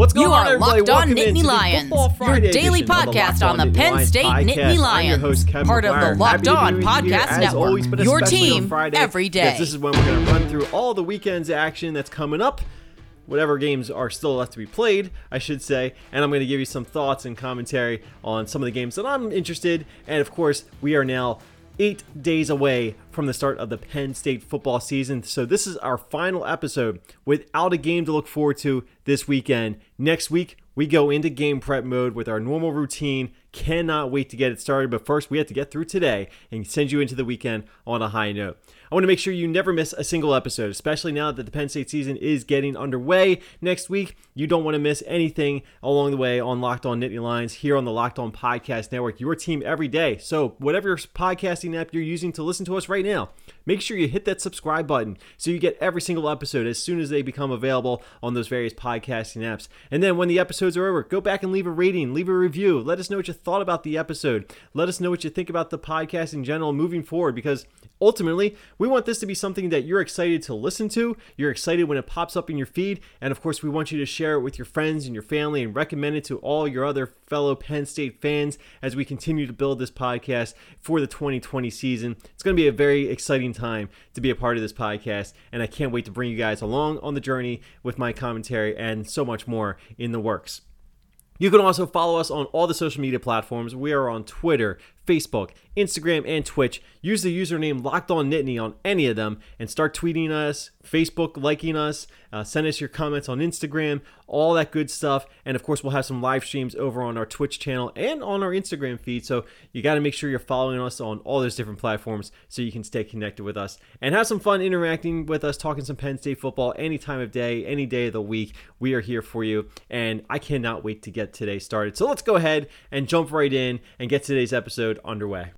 What's going You on, are everybody? Locked On Welcome Nittany into Lions, your daily edition of podcast on the Penn State podcast. Nittany I'm your Lions, host, Kevin part of the Locked On you here, Podcast Network. always, Your on team Friday, every day. This is when we're going to run through all the weekend's action that's coming up. Whatever games are still left to be played, I should say, and I'm going to give you some thoughts and commentary on some of the games that I'm interested. And of course, we are now eight days away from the start of the Penn State football season. So this is our final episode without a game to look forward to this weekend. Next week, we go into game prep mode with our normal routine. Cannot wait to get it started, but first we have to get through today and send you into the weekend on a high note. I want to make sure you never miss a single episode, especially now that the Penn State season is getting underway next week. You don't want to miss anything along the way on Locked On Nittany Lions here on the Locked On Podcast Network, your team every day. So, whatever podcasting app you're using to listen to us right now, make sure you hit that subscribe button so you get every single episode as soon as they become available on those various podcasting apps. And then when the episodes are over, go back and leave a rating, leave a review. Let us know what you thought about the episode. Let us know what you think about the podcast in general moving forward because ultimately, we want this to be something that you're excited to listen to. You're excited when it pops up in your feed. And of course, we want you to share it with your friends and your family and recommend it to all your other fellow Penn State fans as we continue to build this podcast for the 2020 season. It's going to be a very exciting time to be a part of this podcast. And I can't wait to bring you guys along on the journey with my commentary and so much more in the works. You can also follow us on all the social media platforms. We are on Twitter, Facebook, Instagram, and Twitch. Use the username Locked On Nittany on any of them and start tweeting us, Facebook liking us, uh, send us your comments on Instagram, all that good stuff. And of course, we'll have some live streams over on our Twitch channel and on our Instagram feed. So you got to make sure you're following us on all those different platforms so you can stay connected with us and have some fun interacting with us, talking some Penn State football any time of day, any day of the week. We are here for you. And I cannot wait to get today started. So let's go ahead and jump right in and get today's episode underway.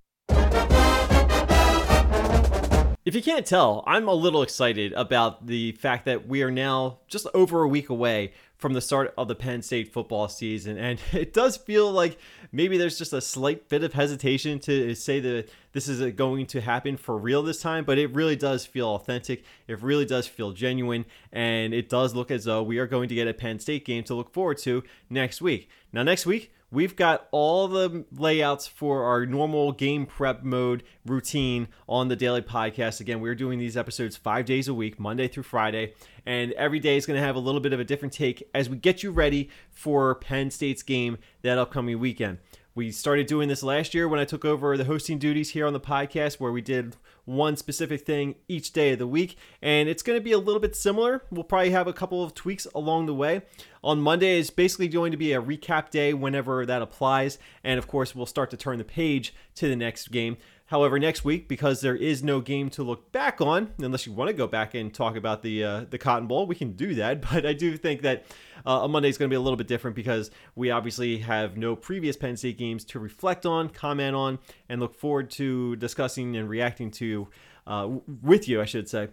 If you can't tell, I'm a little excited about the fact that we are now just over a week away from the start of the Penn State football season. And it does feel like maybe there's just a slight bit of hesitation to say that this is going to happen for real this time, but it really does feel authentic. It really does feel genuine. And it does look as though we are going to get a Penn State game to look forward to next week. Now, next week, We've got all the layouts for our normal game prep mode routine on the daily podcast. Again, we're doing these episodes five days a week, Monday through Friday, and every day is going to have a little bit of a different take as we get you ready for Penn State's game that upcoming weekend. We started doing this last year when I took over the hosting duties here on the podcast, where we did one specific thing each day of the week. And it's going to be a little bit similar. We'll probably have a couple of tweaks along the way. On Monday is basically going to be a recap day whenever that applies. And of course, we'll start to turn the page to the next game. However, next week, because there is no game to look back on, unless you want to go back and talk about the uh, the Cotton Bowl, we can do that. But I do think that uh, a Monday is going to be a little bit different because we obviously have no previous Penn State games to reflect on, comment on, and look forward to discussing and reacting to uh, with you, I should say.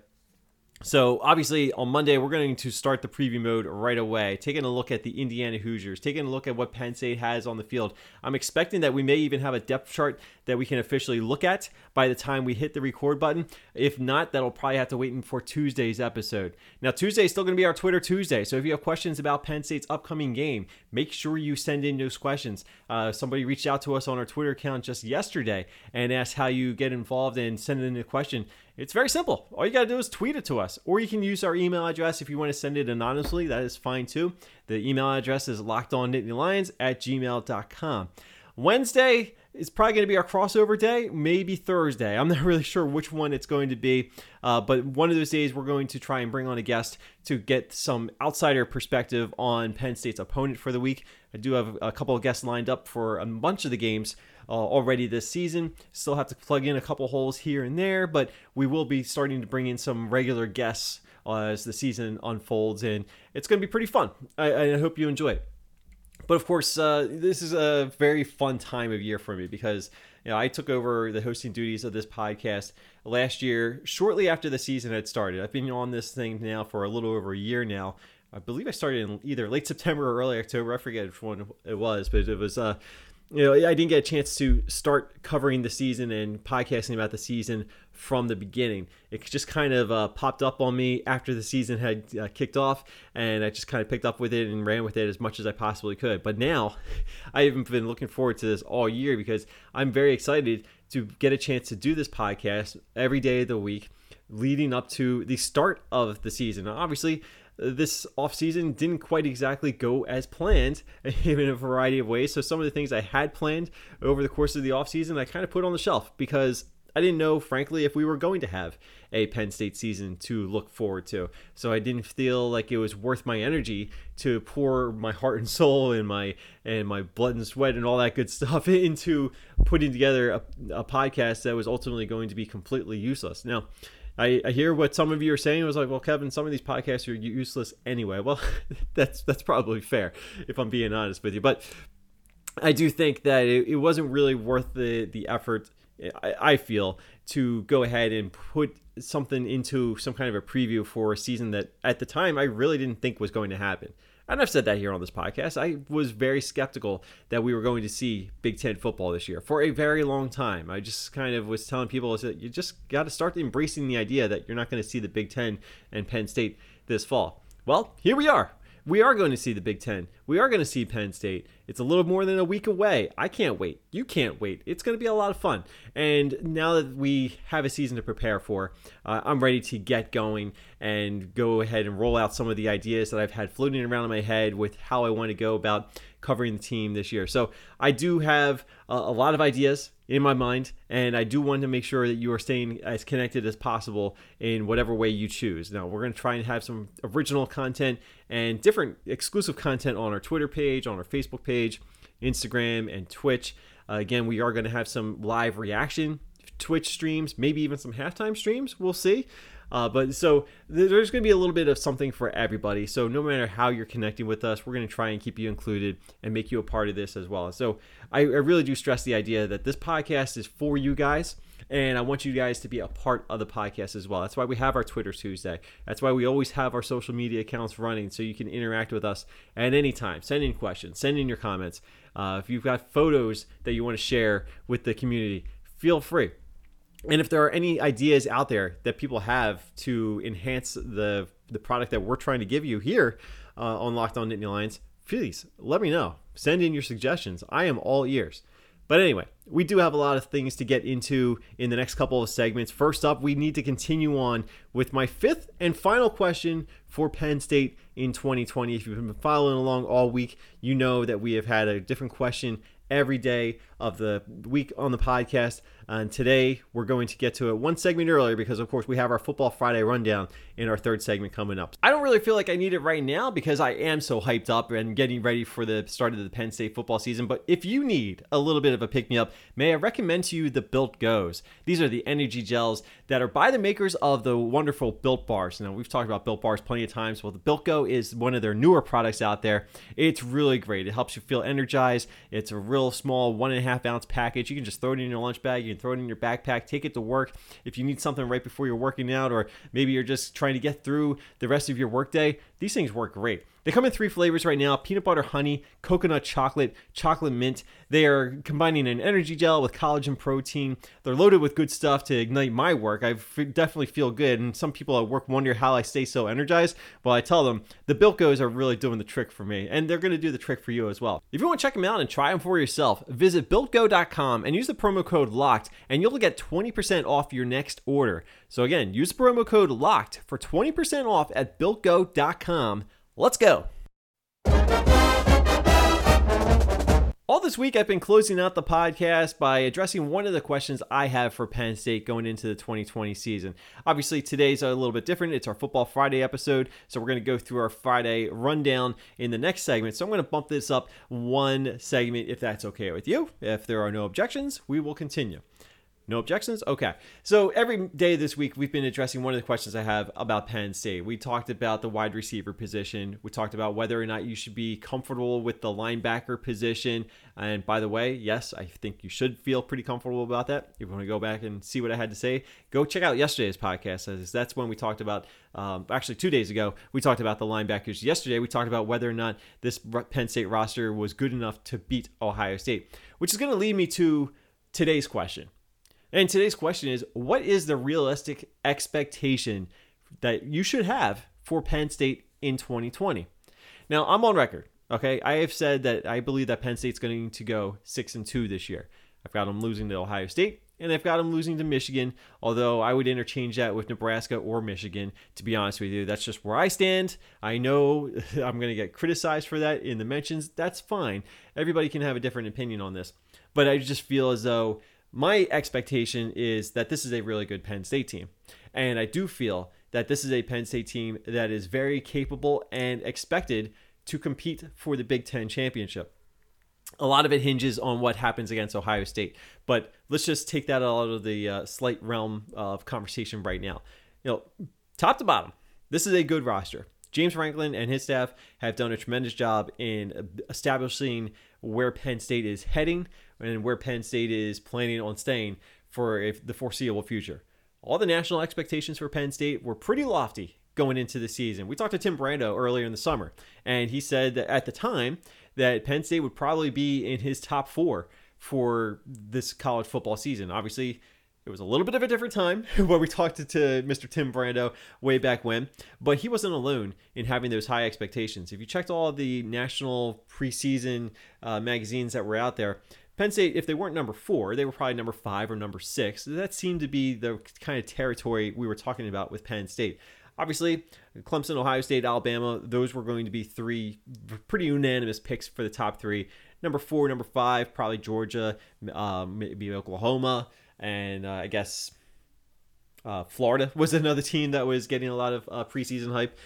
So obviously on Monday we're going to start the preview mode right away, taking a look at the Indiana Hoosiers, taking a look at what Penn State has on the field. I'm expecting that we may even have a depth chart that we can officially look at by the time we hit the record button. If not, that'll probably have to wait for Tuesday's episode. Now Tuesday is still going to be our Twitter Tuesday, so if you have questions about Penn State's upcoming game, make sure you send in those questions. Uh, somebody reached out to us on our Twitter account just yesterday and asked how you get involved and send in a question. It's very simple. All you got to do is tweet it to us, or you can use our email address if you want to send it anonymously. That is fine too. The email address is lockedonnittylions at gmail.com. Wednesday is probably going to be our crossover day, maybe Thursday. I'm not really sure which one it's going to be, uh, but one of those days we're going to try and bring on a guest to get some outsider perspective on Penn State's opponent for the week. I do have a couple of guests lined up for a bunch of the games uh, already this season. Still have to plug in a couple holes here and there, but we will be starting to bring in some regular guests uh, as the season unfolds, and it's going to be pretty fun. I, I hope you enjoy it. But of course, uh, this is a very fun time of year for me because you know I took over the hosting duties of this podcast last year, shortly after the season had started. I've been on this thing now for a little over a year now. I believe I started in either late September or early October. I forget which one it was, but it was uh, you know, I didn't get a chance to start covering the season and podcasting about the season from the beginning. It just kind of uh, popped up on me after the season had uh, kicked off, and I just kind of picked up with it and ran with it as much as I possibly could. But now, I haven't been looking forward to this all year because I'm very excited to get a chance to do this podcast every day of the week leading up to the start of the season. Now, obviously, this offseason didn't quite exactly go as planned in a variety of ways. So some of the things I had planned over the course of the offseason, I kind of put on the shelf because I didn't know, frankly, if we were going to have a Penn State season to look forward to. So I didn't feel like it was worth my energy to pour my heart and soul and my and my blood and sweat and all that good stuff into putting together a, a podcast that was ultimately going to be completely useless. Now, I, I hear what some of you are saying. It was like, well, Kevin, some of these podcasts are useless anyway. Well, that's that's probably fair if I'm being honest with you. But I do think that it, it wasn't really worth the the effort. I, I feel to go ahead and put something into some kind of a preview for a season that at the time I really didn't think was going to happen and I've said that here on this podcast, I was very skeptical that we were going to see Big Ten football this year for a very long time. I just kind of was telling people that you just got to start embracing the idea that you're not going to see the Big Ten and Penn State this fall. Well, here we are we are going to see the Big Ten. We are going to see Penn State. It's a little more than a week away. I can't wait. You can't wait. It's going to be a lot of fun. And now that we have a season to prepare for, uh, I'm ready to get going and go ahead and roll out some of the ideas that I've had floating around in my head with how I want to go about covering the team this year. So I do have a, a lot of ideas in my mind, and I do want to make sure that you are staying as connected as possible in whatever way you choose. Now, we're going to try and have some original content and different exclusive content on our Twitter page, on our Facebook page, Instagram, and Twitch. Uh, again, we are going to have some live reaction Twitch streams, maybe even some halftime streams. We'll see. Uh, but so there's going to be a little bit of something for everybody. So no matter how you're connecting with us, we're going to try and keep you included and make you a part of this as well. So I, I really do stress the idea that this podcast is for you guys and I want you guys to be a part of the podcast as well. That's why we have our Twitter Tuesday. That's why we always have our social media accounts running so you can interact with us at any time. Send in questions, send in your comments. Uh, if you've got photos that you want to share with the community, feel free and if there are any ideas out there that people have to enhance the the product that we're trying to give you here uh, on Locked On Nittany Lions, please let me know. Send in your suggestions. I am all ears. But anyway, we do have a lot of things to get into in the next couple of segments. First up, we need to continue on with my fifth and final question for Penn State in 2020. If you've been following along all week, you know that we have had a different question every day of the week on the podcast. And today we're going to get to it one segment earlier because, of course, we have our Football Friday rundown in our third segment coming up. I don't really feel like I need it right now because I am so hyped up and getting ready for the start of the Penn State football season. But if you need a little bit of a pick me up, may I recommend to you the Built Goes? These are the energy gels that are by the makers of the wonderful Built Bars. Now, we've talked about Built Bars plenty of times. Well, the Built Go is one of their newer products out there. It's really great. It helps you feel energized. It's a real small one and a half ounce package. You can just throw it in your lunch bag. You can throw it in your backpack, take it to work. If you need something right before you're working out, or maybe you're just trying to get through the rest of your workday, these things work great. They come in three flavors right now peanut butter honey, coconut chocolate, chocolate mint. They are combining an energy gel with collagen protein. They're loaded with good stuff to ignite my work. I definitely feel good. And some people at work wonder how I stay so energized. Well, I tell them the Built Goes are really doing the trick for me, and they're going to do the trick for you as well. If you want to check them out and try them for yourself, visit builtgo.com and use the promo code LOCKED, and you'll get 20% off your next order. So, again, use the promo code LOCKED for 20% off at builtgo.com. Let's go. All this week, I've been closing out the podcast by addressing one of the questions I have for Penn State going into the 2020 season. Obviously, today's a little bit different. It's our Football Friday episode, so we're going to go through our Friday rundown in the next segment. So I'm going to bump this up one segment if that's okay with you. If there are no objections, we will continue. No objections? Okay. So every day this week, we've been addressing one of the questions I have about Penn State. We talked about the wide receiver position. We talked about whether or not you should be comfortable with the linebacker position. And by the way, yes, I think you should feel pretty comfortable about that. If you want to go back and see what I had to say, go check out yesterday's podcast. That's when we talked about, um, actually, two days ago, we talked about the linebackers. Yesterday, we talked about whether or not this Penn State roster was good enough to beat Ohio State, which is going to lead me to today's question. And today's question is what is the realistic expectation that you should have for Penn State in 2020? Now, I'm on record. Okay, I have said that I believe that Penn State's going to go six and two this year. I've got them losing to Ohio State, and I've got them losing to Michigan. Although I would interchange that with Nebraska or Michigan. To be honest with you, that's just where I stand. I know I'm going to get criticized for that in the mentions. That's fine. Everybody can have a different opinion on this, but I just feel as though my expectation is that this is a really good Penn State team. And I do feel that this is a Penn State team that is very capable and expected to compete for the Big Ten championship. A lot of it hinges on what happens against Ohio State, but let's just take that out of the uh, slight realm of conversation right now. You know, top to bottom, this is a good roster. James Franklin and his staff have done a tremendous job in establishing where Penn State is heading and where Penn State is planning on staying for the foreseeable future. All the national expectations for Penn State were pretty lofty going into the season. We talked to Tim Brando earlier in the summer, and he said that at the time that Penn State would probably be in his top four for this college football season. Obviously, it was a little bit of a different time when we talked to, to, Mr. Tim Brando way back when, but he wasn't alone in having those high expectations. If you checked all the national preseason uh, magazines that were out there, Penn State, if they weren't number four, they were probably number five or number six. That seemed to be the kind of territory we were talking about with Penn State. Obviously, Clemson, Ohio State, Alabama, those were going to be three pretty unanimous picks for the top three. Number four, number five, probably Georgia, um, maybe Oklahoma and uh, I guess uh, Florida was another team that was getting a lot of uh, preseason hype.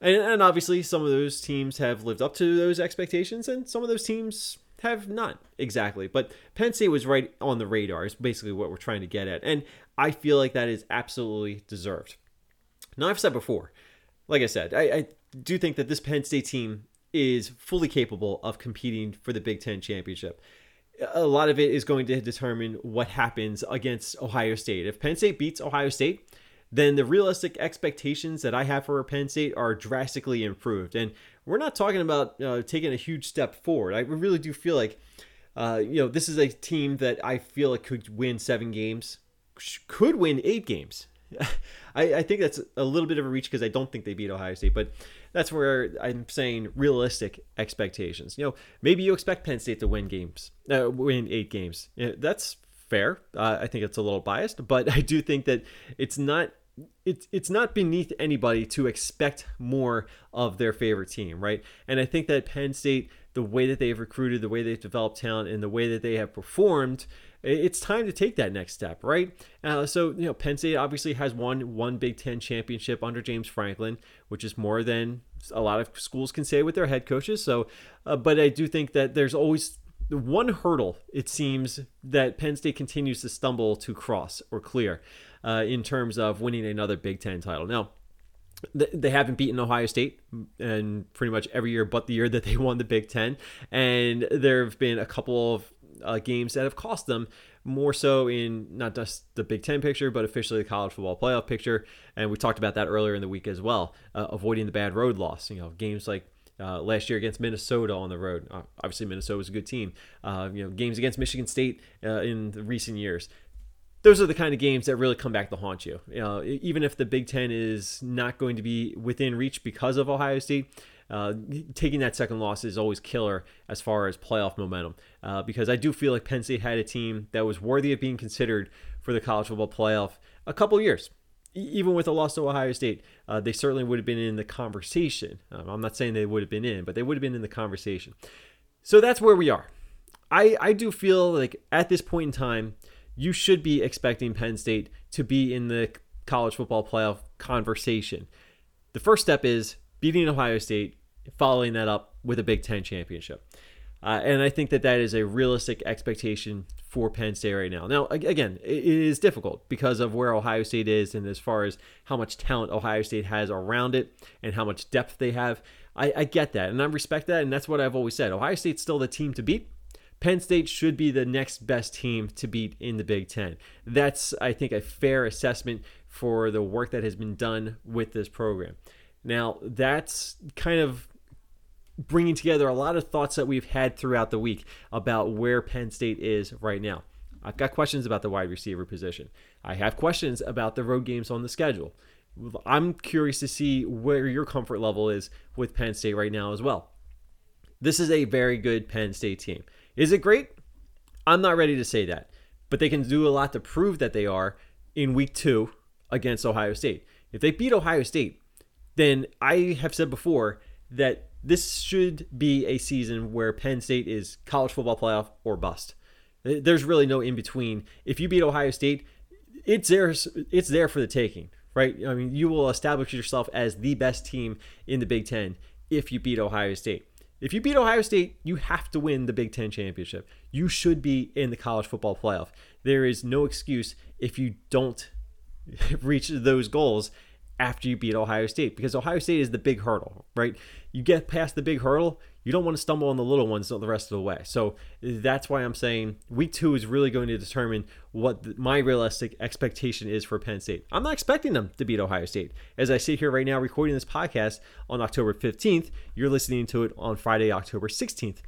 And, and obviously, some of those teams have lived up to those expectations, and some of those teams have not exactly. But Penn State was right on the radar, is basically what we're trying to get at. And I feel like that is absolutely deserved. Now, I've said before, like I said, I, I do think that this Penn State team is fully capable of competing for the Big Ten championship a lot of it is going to determine what happens against Ohio State. If Penn State beats Ohio State, then the realistic expectations that I have for Penn State are drastically improved. And we're not talking about uh, taking a huge step forward. I really do feel like, uh, you know, this is a team that I feel like could win seven games, could win eight games. I, I think that's a little bit of a reach because I don't think they beat Ohio State, but that's where I'm saying realistic expectations. You know, maybe you expect Penn State to win games, uh, win eight games. that's fair. Uh, I think it's a little biased, but I do think that it's not it's it's not beneath anybody to expect more of their favorite team, right? And I think that Penn State, the way that they've recruited, the way they've developed talent, and the way that they have performed, it's time to take that next step, right? Uh, so you know, Penn State obviously has won one Big Ten championship under James Franklin, which is more than a lot of schools can say with their head coaches. So, uh, but I do think that there's always the one hurdle it seems that Penn State continues to stumble to cross or clear uh, in terms of winning another Big Ten title. Now, they haven't beaten Ohio State and pretty much every year but the year that they won the Big Ten. And there have been a couple of uh, games that have cost them more so in not just the Big Ten picture, but officially the college football playoff picture. And we talked about that earlier in the week as well, uh, avoiding the bad road loss. You know, games like uh, last year against Minnesota on the road. Uh, obviously, Minnesota was a good team. Uh, you know, games against Michigan State uh, in recent years. Those are the kind of games that really come back to haunt you. you know, even if the Big Ten is not going to be within reach because of Ohio State, uh, taking that second loss is always killer as far as playoff momentum uh, because I do feel like Penn State had a team that was worthy of being considered for the college football playoff a couple years. Even with a loss to Ohio State, uh, they certainly would have been in the conversation. Um, I'm not saying they would have been in, but they would have been in the conversation. So that's where we are. I, I do feel like at this point in time, you should be expecting Penn State to be in the college football playoff conversation. The first step is beating Ohio State, following that up with a Big Ten championship. Uh, and I think that that is a realistic expectation for Penn State right now. Now, again, it is difficult because of where Ohio State is and as far as how much talent Ohio State has around it and how much depth they have. I, I get that and I respect that. And that's what I've always said. Ohio State's still the team to beat. Penn State should be the next best team to beat in the Big Ten. That's, I think, a fair assessment for the work that has been done with this program. Now, that's kind of bringing together a lot of thoughts that we've had throughout the week about where Penn State is right now. I've got questions about the wide receiver position. I have questions about the road games on the schedule. I'm curious to see where your comfort level is with Penn State right now as well. This is a very good Penn State team. Is it great? I'm not ready to say that, but they can do a lot to prove that they are in week two against Ohio State. If they beat Ohio State, then I have said before that this should be a season where Penn State is college football playoff or bust. There's really no in between. If you beat Ohio State, it's there. It's there for the taking, right? I mean, you will establish yourself as the best team in the Big Ten if you beat Ohio State. If you beat Ohio State, you have to win the Big Ten championship. You should be in the college football playoff. There is no excuse if you don't reach those goals after you beat Ohio State because Ohio State is the big hurdle, right? You get past the big hurdle, you don't want to stumble on the little ones the rest of the way. So that's why I'm saying week two is really going to determine what my realistic expectation is for Penn State. I'm not expecting them to beat Ohio State. As I sit here right now recording this podcast on October 15th, you're listening to it on Friday, October 16th.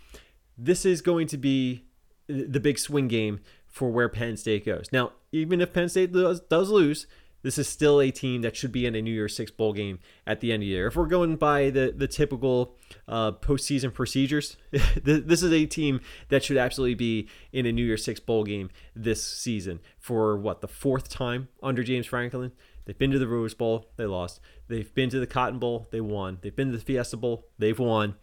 This is going to be the big swing game for where Penn State goes. Now, even if Penn State does, does lose, this is still a team that should be in a New Year's Six bowl game at the end of the year. If we're going by the the typical uh, postseason procedures, this is a team that should absolutely be in a New Year's Six bowl game this season for what the fourth time under James Franklin. They've been to the Rose Bowl, they lost. They've been to the Cotton Bowl, they won. They've been to the Fiesta Bowl, they've won.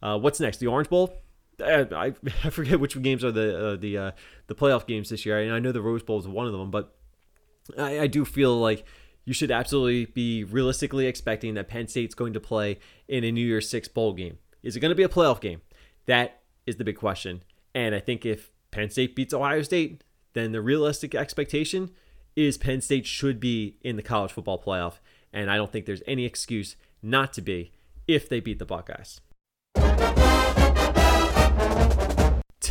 Uh, what's next? The Orange Bowl. I, I forget which games are the uh, the uh, the playoff games this year. I know the Rose Bowl is one of them, but I, I do feel like you should absolutely be realistically expecting that Penn State's going to play in a New Year's Six bowl game. Is it going to be a playoff game? That is the big question. And I think if Penn State beats Ohio State, then the realistic expectation is Penn State should be in the college football playoff. And I don't think there's any excuse not to be if they beat the Buckeyes.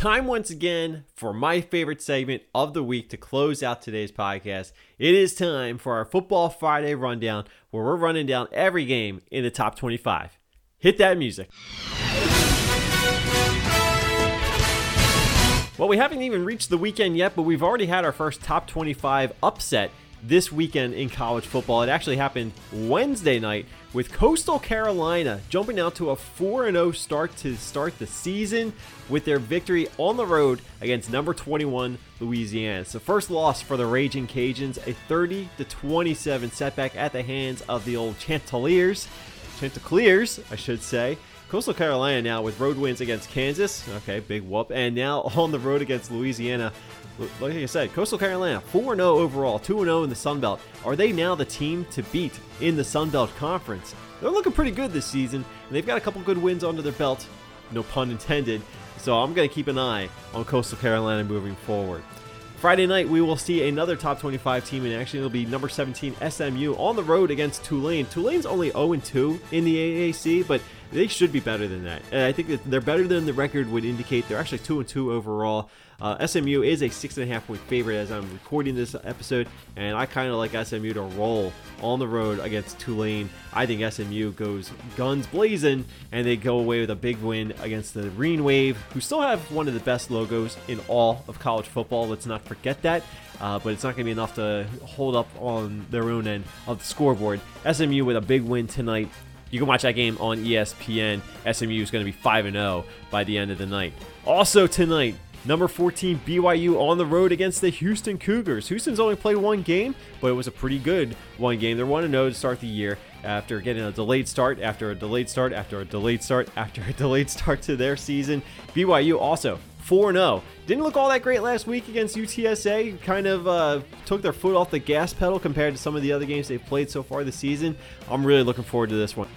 Time once again for my favorite segment of the week to close out today's podcast. It is time for our Football Friday rundown where we're running down every game in the top 25. Hit that music. Well, we haven't even reached the weekend yet, but we've already had our first top 25 upset this weekend in college football. It actually happened Wednesday night with Coastal Carolina jumping out to a 4 0 start to start the season with their victory on the road against number 21 Louisiana. It's the first loss for the Raging Cajuns, a 30 27 setback at the hands of the old Chanticleers. Chanticleers, I should say. Coastal Carolina now with road wins against Kansas. Okay, big whoop. And now on the road against Louisiana like I said, Coastal Carolina 4 0 overall, 2 0 in the Sun Belt. Are they now the team to beat in the Sun Belt Conference? They're looking pretty good this season, and they've got a couple good wins under their belt, no pun intended. So I'm going to keep an eye on Coastal Carolina moving forward. Friday night, we will see another top 25 team in action. It'll be number 17 SMU on the road against Tulane. Tulane's only 0 2 in the AAC, but they should be better than that. And I think that they're better than the record would indicate. They're actually 2 and 2 overall. Uh, SMU is a six and a half point favorite as I'm recording this episode, and I kind of like SMU to roll on the road against Tulane. I think SMU goes guns blazing, and they go away with a big win against the Green Wave, who still have one of the best logos in all of college football. Let's not forget that. Uh, but it's not going to be enough to hold up on their own end of the scoreboard. SMU with a big win tonight. You can watch that game on ESPN. SMU is going to be 5 0 by the end of the night. Also, tonight, Number 14, BYU on the road against the Houston Cougars. Houston's only played one game, but it was a pretty good one game. They're 1 0 to start the year after getting a delayed start, after a delayed start, after a delayed start, after a delayed start to their season. BYU also 4 0. Didn't look all that great last week against UTSA. Kind of uh, took their foot off the gas pedal compared to some of the other games they've played so far this season. I'm really looking forward to this one.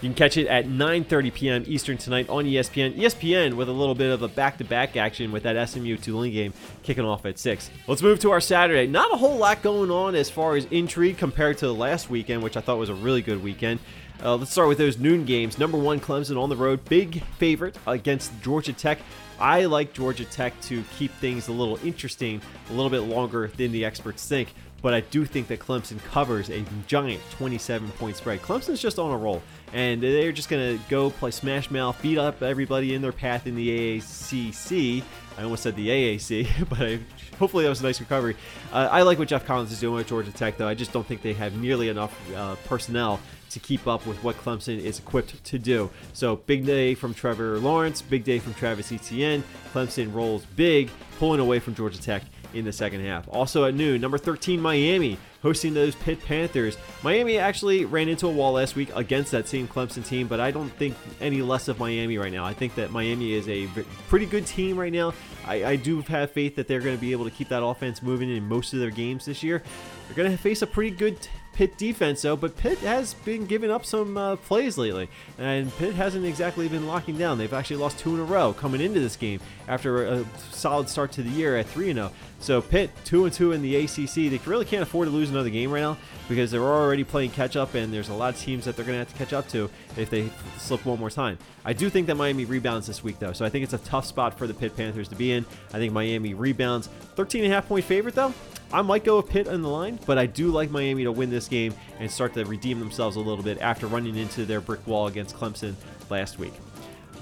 You can catch it at 9:30 p.m. Eastern tonight on ESPN. ESPN with a little bit of a back-to-back action with that SMU Tulane game kicking off at six. Let's move to our Saturday. Not a whole lot going on as far as intrigue compared to last weekend, which I thought was a really good weekend. Uh, let's start with those noon games. Number one, Clemson on the road, big favorite against Georgia Tech. I like Georgia Tech to keep things a little interesting, a little bit longer than the experts think. But I do think that Clemson covers a giant 27 point spread. Clemson's just on a roll, and they're just to go play smash mouth, beat up everybody in their path in the AACC. I almost said the AAC, but I, hopefully that was a nice recovery. Uh, I like what Geoff Collins is doing with Georgia Tech, though. I just don't think they have nearly enough uh, personnel to keep up with what Clemson is equipped to do. So, big day from Trevor Lawrence, big day from Travis Etienne. Clemson rolls big, pulling away from Georgia Tech in the second half. Also at noon, number 13, Miami hosting those Pitt Panthers. Miami actually ran into a wall last week against that same Clemson team, but I don't think any less of Miami right now. I think that Miami is a pretty good team right now. I, I do have faith that they're going to be able to keep that offense moving in most of their games this year. They're going to face a pretty good Pitt defense, though, but Pitt has been giving up some uh, plays lately, and Pitt hasn't exactly been locking down. They've actually lost two in a row coming into this game after a solid start to the year at 3 0. So Pitt, 2 and 2 in the ACC, they really can't afford to lose another game right now because they're already playing catch up, and there's a lot of teams that they're going to have to catch up to if they slip one more time. I do think that Miami rebounds this week, though, so I think it's a tough spot for the Pitt Panthers to be in. I think Miami rebounds. 13 and a half point favorite, though. I might go with Pitt on the line, but I do like Miami to win this game and start to redeem themselves a little bit after running into their brick wall against Clemson last week.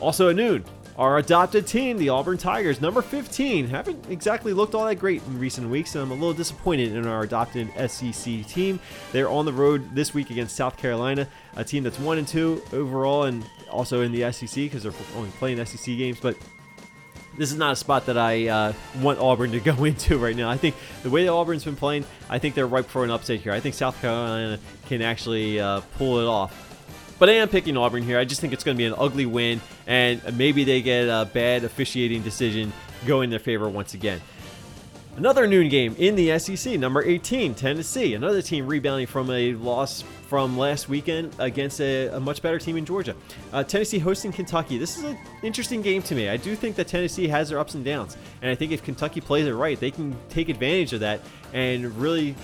Also at noon, our adopted team, the Auburn Tigers, number 15, haven't exactly looked all that great in recent weeks, and I'm a little disappointed in our adopted SEC team. They're on the road this week against South Carolina, a team that's 1 and 2 overall and also in the SEC because they're only playing SEC games, but this is not a spot that I uh, want Auburn to go into right now. I think the way that Auburn's been playing, I think they're ripe for an upset here. I think South Carolina can actually uh, pull it off. But I am picking Auburn here. I just think it's going to be an ugly win, and maybe they get a bad officiating decision go in their favor once again. Another noon game in the SEC, number 18, Tennessee. Another team rebounding from a loss from last weekend against a, a much better team in Georgia. Uh, Tennessee hosting Kentucky. This is an interesting game to me. I do think that Tennessee has their ups and downs, and I think if Kentucky plays it right, they can take advantage of that and really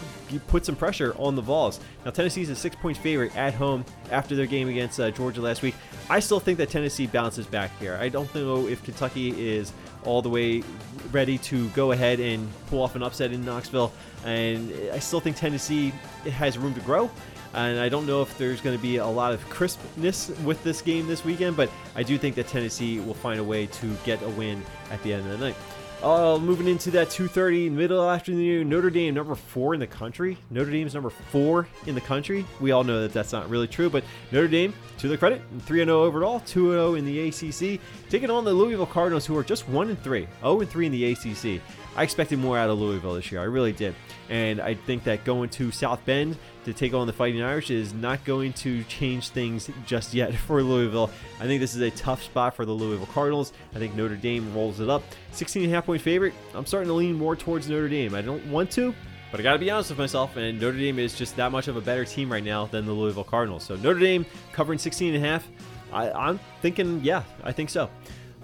put some pressure on the Vols. Now, Tennessee's a six-point favorite at home after their game against uh, Georgia last week. I still think that Tennessee bounces back here. I don't know if Kentucky is all the way ready to go ahead and pull off an upset in Knoxville, and I still think Tennessee has room to grow. And I don't know if there's going to be a lot of crispness with this game this weekend, but I do think that Tennessee will find a way to get a win at the end of the night. Uh, moving into that 2:30 middle afternoon, Notre Dame number four in the country. Notre Dame's number four in the country. We all know that that's not really true, but Notre Dame, to their credit, 3 0 overall, 2 0 in the ACC, taking on the Louisville Cardinals, who are just 1 and 3, 0 and 3 in the ACC. I expected more out of Louisville this year. I really did. And I think that going to South Bend to take on the Fighting Irish is not going to change things just yet for Louisville. I think this is a tough spot for the Louisville Cardinals. I think Notre Dame rolls it up. 16 and a half point favorite. I'm starting to lean more towards Notre Dame. I don't want to, but I got to be honest with myself, and Notre Dame is just that much of a better team right now than the Louisville Cardinals. So Notre Dame covering 16 and a half. I, I'm thinking, yeah, I think so.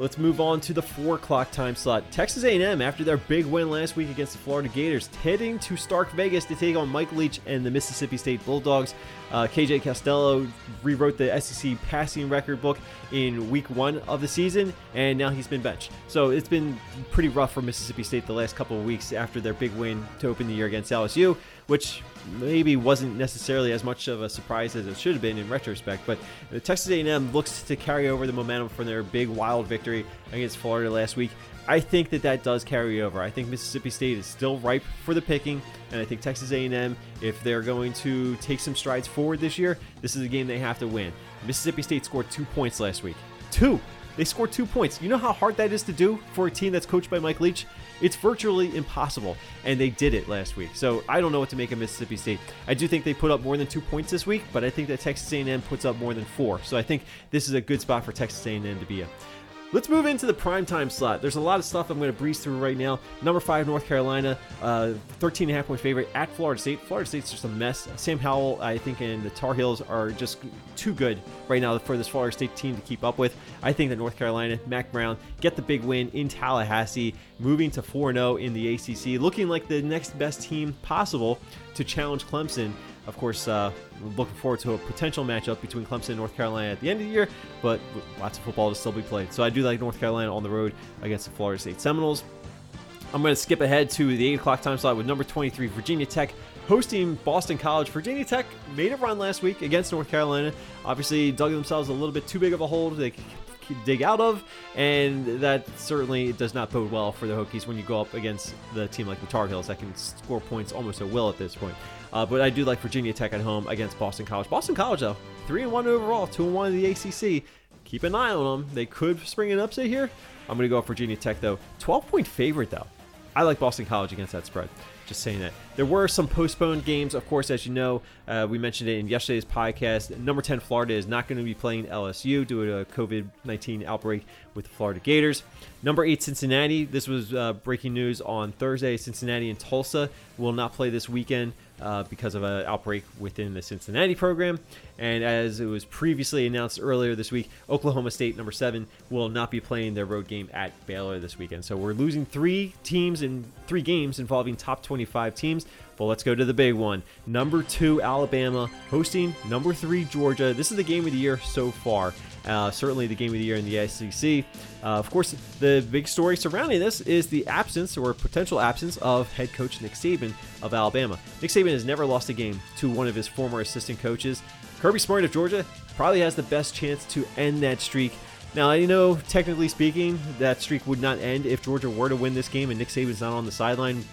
Let's move on to the 4 o'clock time slot. Texas A&M, after their big win last week against the Florida Gators, heading to Stark Vegas to take on Mike Leach and the Mississippi State Bulldogs. Uh, KJ Costello rewrote the SEC passing record book in week one of the season, and now he's been benched. So it's been pretty rough for Mississippi State the last couple of weeks after their big win to open the year against LSU, which maybe wasn't necessarily as much of a surprise as it should have been in retrospect. But Texas A&M looks to carry over the momentum from their big wild victory against Florida last week. I think that that does carry over. I think Mississippi State is still ripe for the picking, and I think Texas A&M, if they're going to take some strides forward this year, this is a game they have to win. Mississippi State scored two points last week. Two. They scored two points. You know how hard that is to do for a team that's coached by Mike Leach? It's virtually impossible, and they did it last week. So I don't know what to make of Mississippi State. I do think they put up more than two points this week, but I think that Texas A&M puts up more than four. So I think this is a good spot for Texas A&M to be in. Let's move into the primetime slot. There's a lot of stuff I'm going to breeze through right now. Number five, North Carolina, uh, 13 and a half point favorite at Florida State. Florida State's just a mess. Sam Howell, I think, and the Tar Heels are just too good right now for this Florida State team to keep up with. I think that North Carolina, Mack Brown, get the big win in Tallahassee, moving to 4 0 in the ACC, looking like the next best team possible to challenge Clemson of course, uh, looking forward to a potential matchup between Clemson and North Carolina at the end of the year, but lots of football to still be played. So I do like North Carolina on the road against the Florida State Seminoles. I'm going to skip ahead to the 8 o'clock time slot with number 23, Virginia Tech, hosting Boston College. Virginia Tech made a run last week against North Carolina. Obviously, dug themselves a little bit too big of a hole they dig out of, and that certainly does not bode well for the Hokies when you go up against the team like the Tar Heels that can score points almost at will at this point. Uh, but I do like Virginia Tech at home against Boston College. Boston College, though, 3 and 1 overall, 2 and 1 in the ACC. Keep an eye on them. They could spring an upset here. I'm going to go Virginia Tech, though. 12 point favorite, though. I like Boston College against that spread. Just saying that. There were some postponed games, of course, as you know. Uh, we mentioned it in yesterday's podcast. Number 10, Florida is not going to be playing LSU due to a COVID 19 outbreak with the Florida Gators. Number 8, Cincinnati. This was uh, breaking news on Thursday. Cincinnati and Tulsa will not play this weekend uh, because of an outbreak within the Cincinnati program. And as it was previously announced earlier this week, Oklahoma State, number seven, will not be playing their road game at Baylor this weekend. So we're losing three teams in three games involving top 25 teams. But let's go to the big one. Number two, Alabama hosting number three, Georgia. This is the game of the year so far. Uh, certainly the game of the year in the SEC. Uh, of course, the big story surrounding this is the absence or potential absence of head coach Nick Saban of Alabama. Nick Saban has never lost a game to one of his former assistant coaches. Kirby Smart of Georgia probably has the best chance to end that streak. Now, I know, technically speaking, that streak would not end if Georgia were to win this game and Nick Saban's not on the sideline.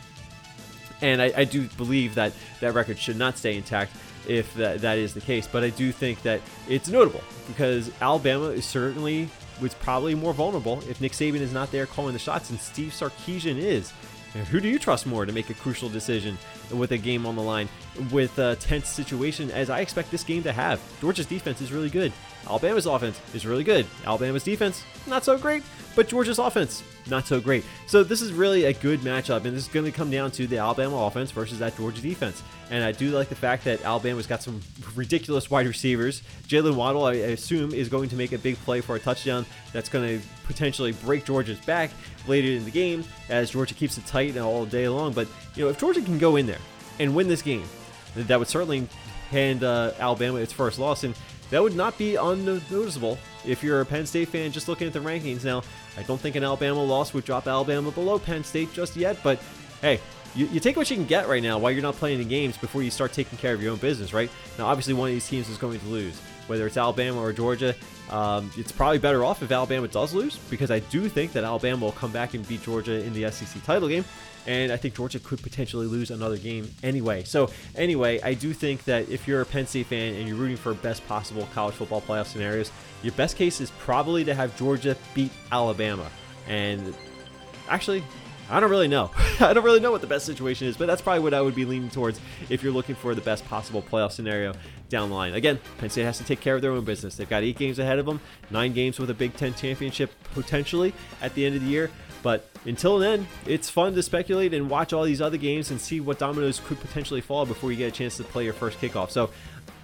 And I, I do believe that that record should not stay intact if that, that is the case. But I do think that it's notable because Alabama is certainly was probably more vulnerable if Nick Saban is not there calling the shots and Steve Sarkisian is. And who do you trust more to make a crucial decision with a game on the line with a tense situation as I expect this game to have? Georgia's defense is really good. Alabama's offense is really good. Alabama's defense, not so great, but Georgia's offense, not so great. So this is really a good matchup, and this is going to come down to the Alabama offense versus that Georgia defense. And I do like the fact that Alabama's got some ridiculous wide receivers. Jaylen Waddle, I assume, is going to make a big play for a touchdown that's going to potentially break Georgia's back later in the game as Georgia keeps it tight all day long. But you know, if Georgia can go in there and win this game, that would certainly hand uh, Alabama its first loss. And that would not be unnoticeable if you're a Penn State fan just looking at the rankings. Now, I don't think an Alabama loss would drop Alabama below Penn State just yet, but hey, you, you, take what you can get right now while you're not playing the games before you start taking care of your own business, right? Now, obviously, one of these teams is going to lose, whether it's Alabama or Georgia. Um, it's probably better off if Alabama does lose because I do think that Alabama will come back and beat Georgia in the SEC title game and I think Georgia could potentially lose another game anyway. So, anyway, I do think that if you're a Penn State fan and you're rooting for best possible college football playoff scenarios, your best case is probably to have Georgia beat Alabama. And actually, I don't really know. I don't really know what the best situation is, but that's probably what I would be leaning towards if you're looking for the best possible playoff scenario down the line. Again, Penn State has to take care of their own business. They've got eight games ahead of them, nine games with a Big Ten championship potentially at the end of the year. But until then, it's fun to speculate and watch all these other games and see what dominoes could potentially fall before you get a chance to play your first kickoff. So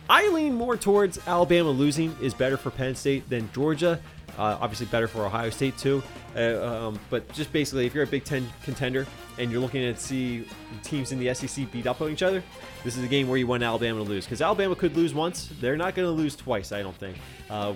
I lean more towards Alabama losing is better for Penn State than Georgia. Uh, obviously, better for Ohio State too. Uh, um, but just basically, if you're a Big Ten contender and you're looking to see teams in the SEC beat up on each other, this is a game where you want Alabama to lose because Alabama could lose once. They're not going to lose twice, I don't think. Uh,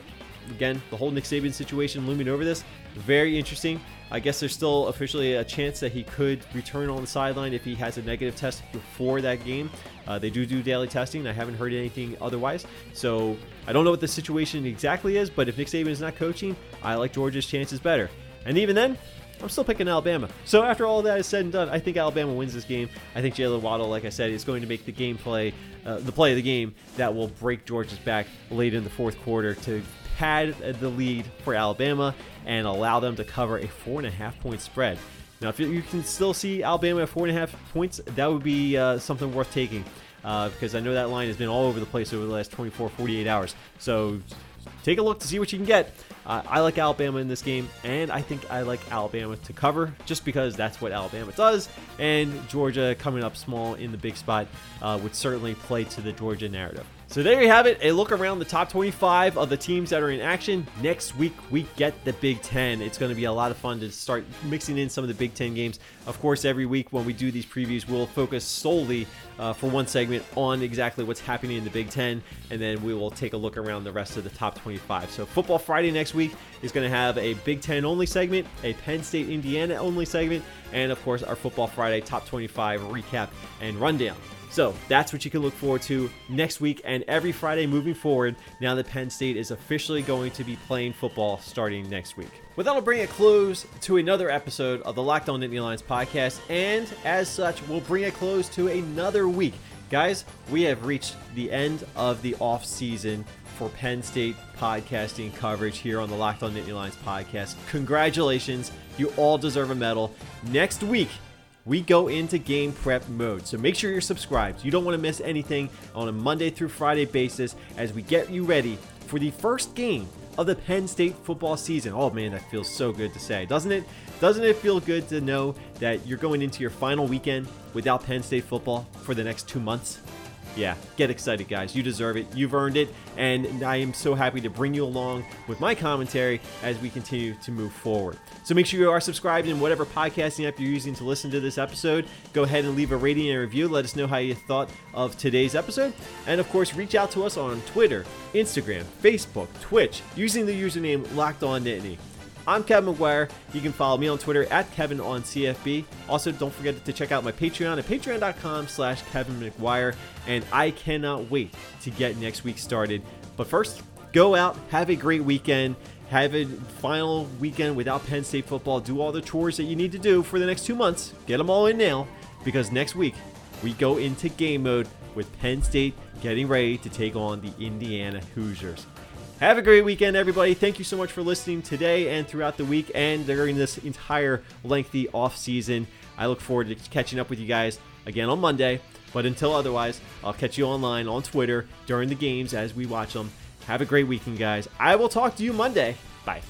again, the whole Nick Saban situation looming over this, very interesting. I guess there's still officially a chance that he could return on the sideline if he has a negative test before that game. Uh, they do do daily testing. I haven't heard anything otherwise. So I don't know what the situation exactly is, but if Nick Saban is not coaching, I like Georgia's chances better. And even then, I'm still picking Alabama. So after all that is said and done, I think Alabama wins this game. I think Jaylen Waddle, like I said, is going to make the game play, uh, the play of the game that will break Georgia's back late in the fourth quarter to pad the lead for Alabama and allow them to cover a four and a half point spread. Now, if you can still see Alabama at four and a half points, that would be uh, something worth taking uh, because I know that line has been all over the place over the last 24, 48 hours. So take a look to see what you can get. Uh, I like Alabama in this game, and I think I like Alabama to cover just because that's what Alabama does. And Georgia coming up small in the big spot uh, would certainly play to the Georgia narrative. So there you have it, a look around the top 25 of the teams that are in action. Next week, we get the Big Ten. It's going to be a lot of fun to start mixing in some of the Big Ten games. Of course, every week when we do these previews, we'll focus solely uh, for one segment on exactly what's happening in the Big Ten, and then we will take a look around the rest of the top 25. So, Football Friday next week is going to have a Big Ten only segment, a Penn State Indiana only segment, and of course, our Football Friday top 25 recap and rundown. So that's what you can look forward to next week and every Friday moving forward now that Penn State is officially going to be playing football starting next week. Well, that'll bring a close to another episode of the Locked On Nittany Lions podcast, and as such, we'll bring a close to another week. Guys, we have reached the end of the off season for Penn State podcasting coverage here on the Locked On Nittany Lions podcast. Congratulations, you all deserve a medal. Next week, we go into game prep mode. So make sure you're subscribed. You don't want to miss anything on a Monday through Friday basis as we get you ready for the first game of the Penn State football season. Oh man, that feels so good to say, doesn't it? Doesn't it feel good to know that you're going into your final weekend without Penn State football for the next two months? Yeah, get excited, guys. You deserve it. You've earned it. And I am so happy to bring you along with my commentary as we continue to move forward. So make sure you are subscribed in whatever podcasting app you're using to listen to this episode. Go ahead and leave a rating and review. Let us know how you thought of today's episode. And of course, reach out to us on Twitter, Instagram, Facebook, Twitch using the username Locked On Nittany. I'm Kevin McGuire. You can follow me on Twitter at Kevin on CFB. Also, don't forget to check out my Patreon at patreon.com slash Kevin McGuire. And I cannot wait to get next week started. But first, go out, have a great weekend, have a final weekend without Penn State football. Do all the chores that you need to do for the next two months. Get them all in now because next week we go into game mode with Penn State getting ready to take on the Indiana Hoosiers. Have a great weekend, everybody. Thank you so much for listening today and throughout the week and during this entire lengthy off season. I look forward to catching up with you guys again on Monday. But until otherwise, I'll catch you online on Twitter during the games as we watch them. Have a great weekend, guys. I will talk to you Monday. Bye.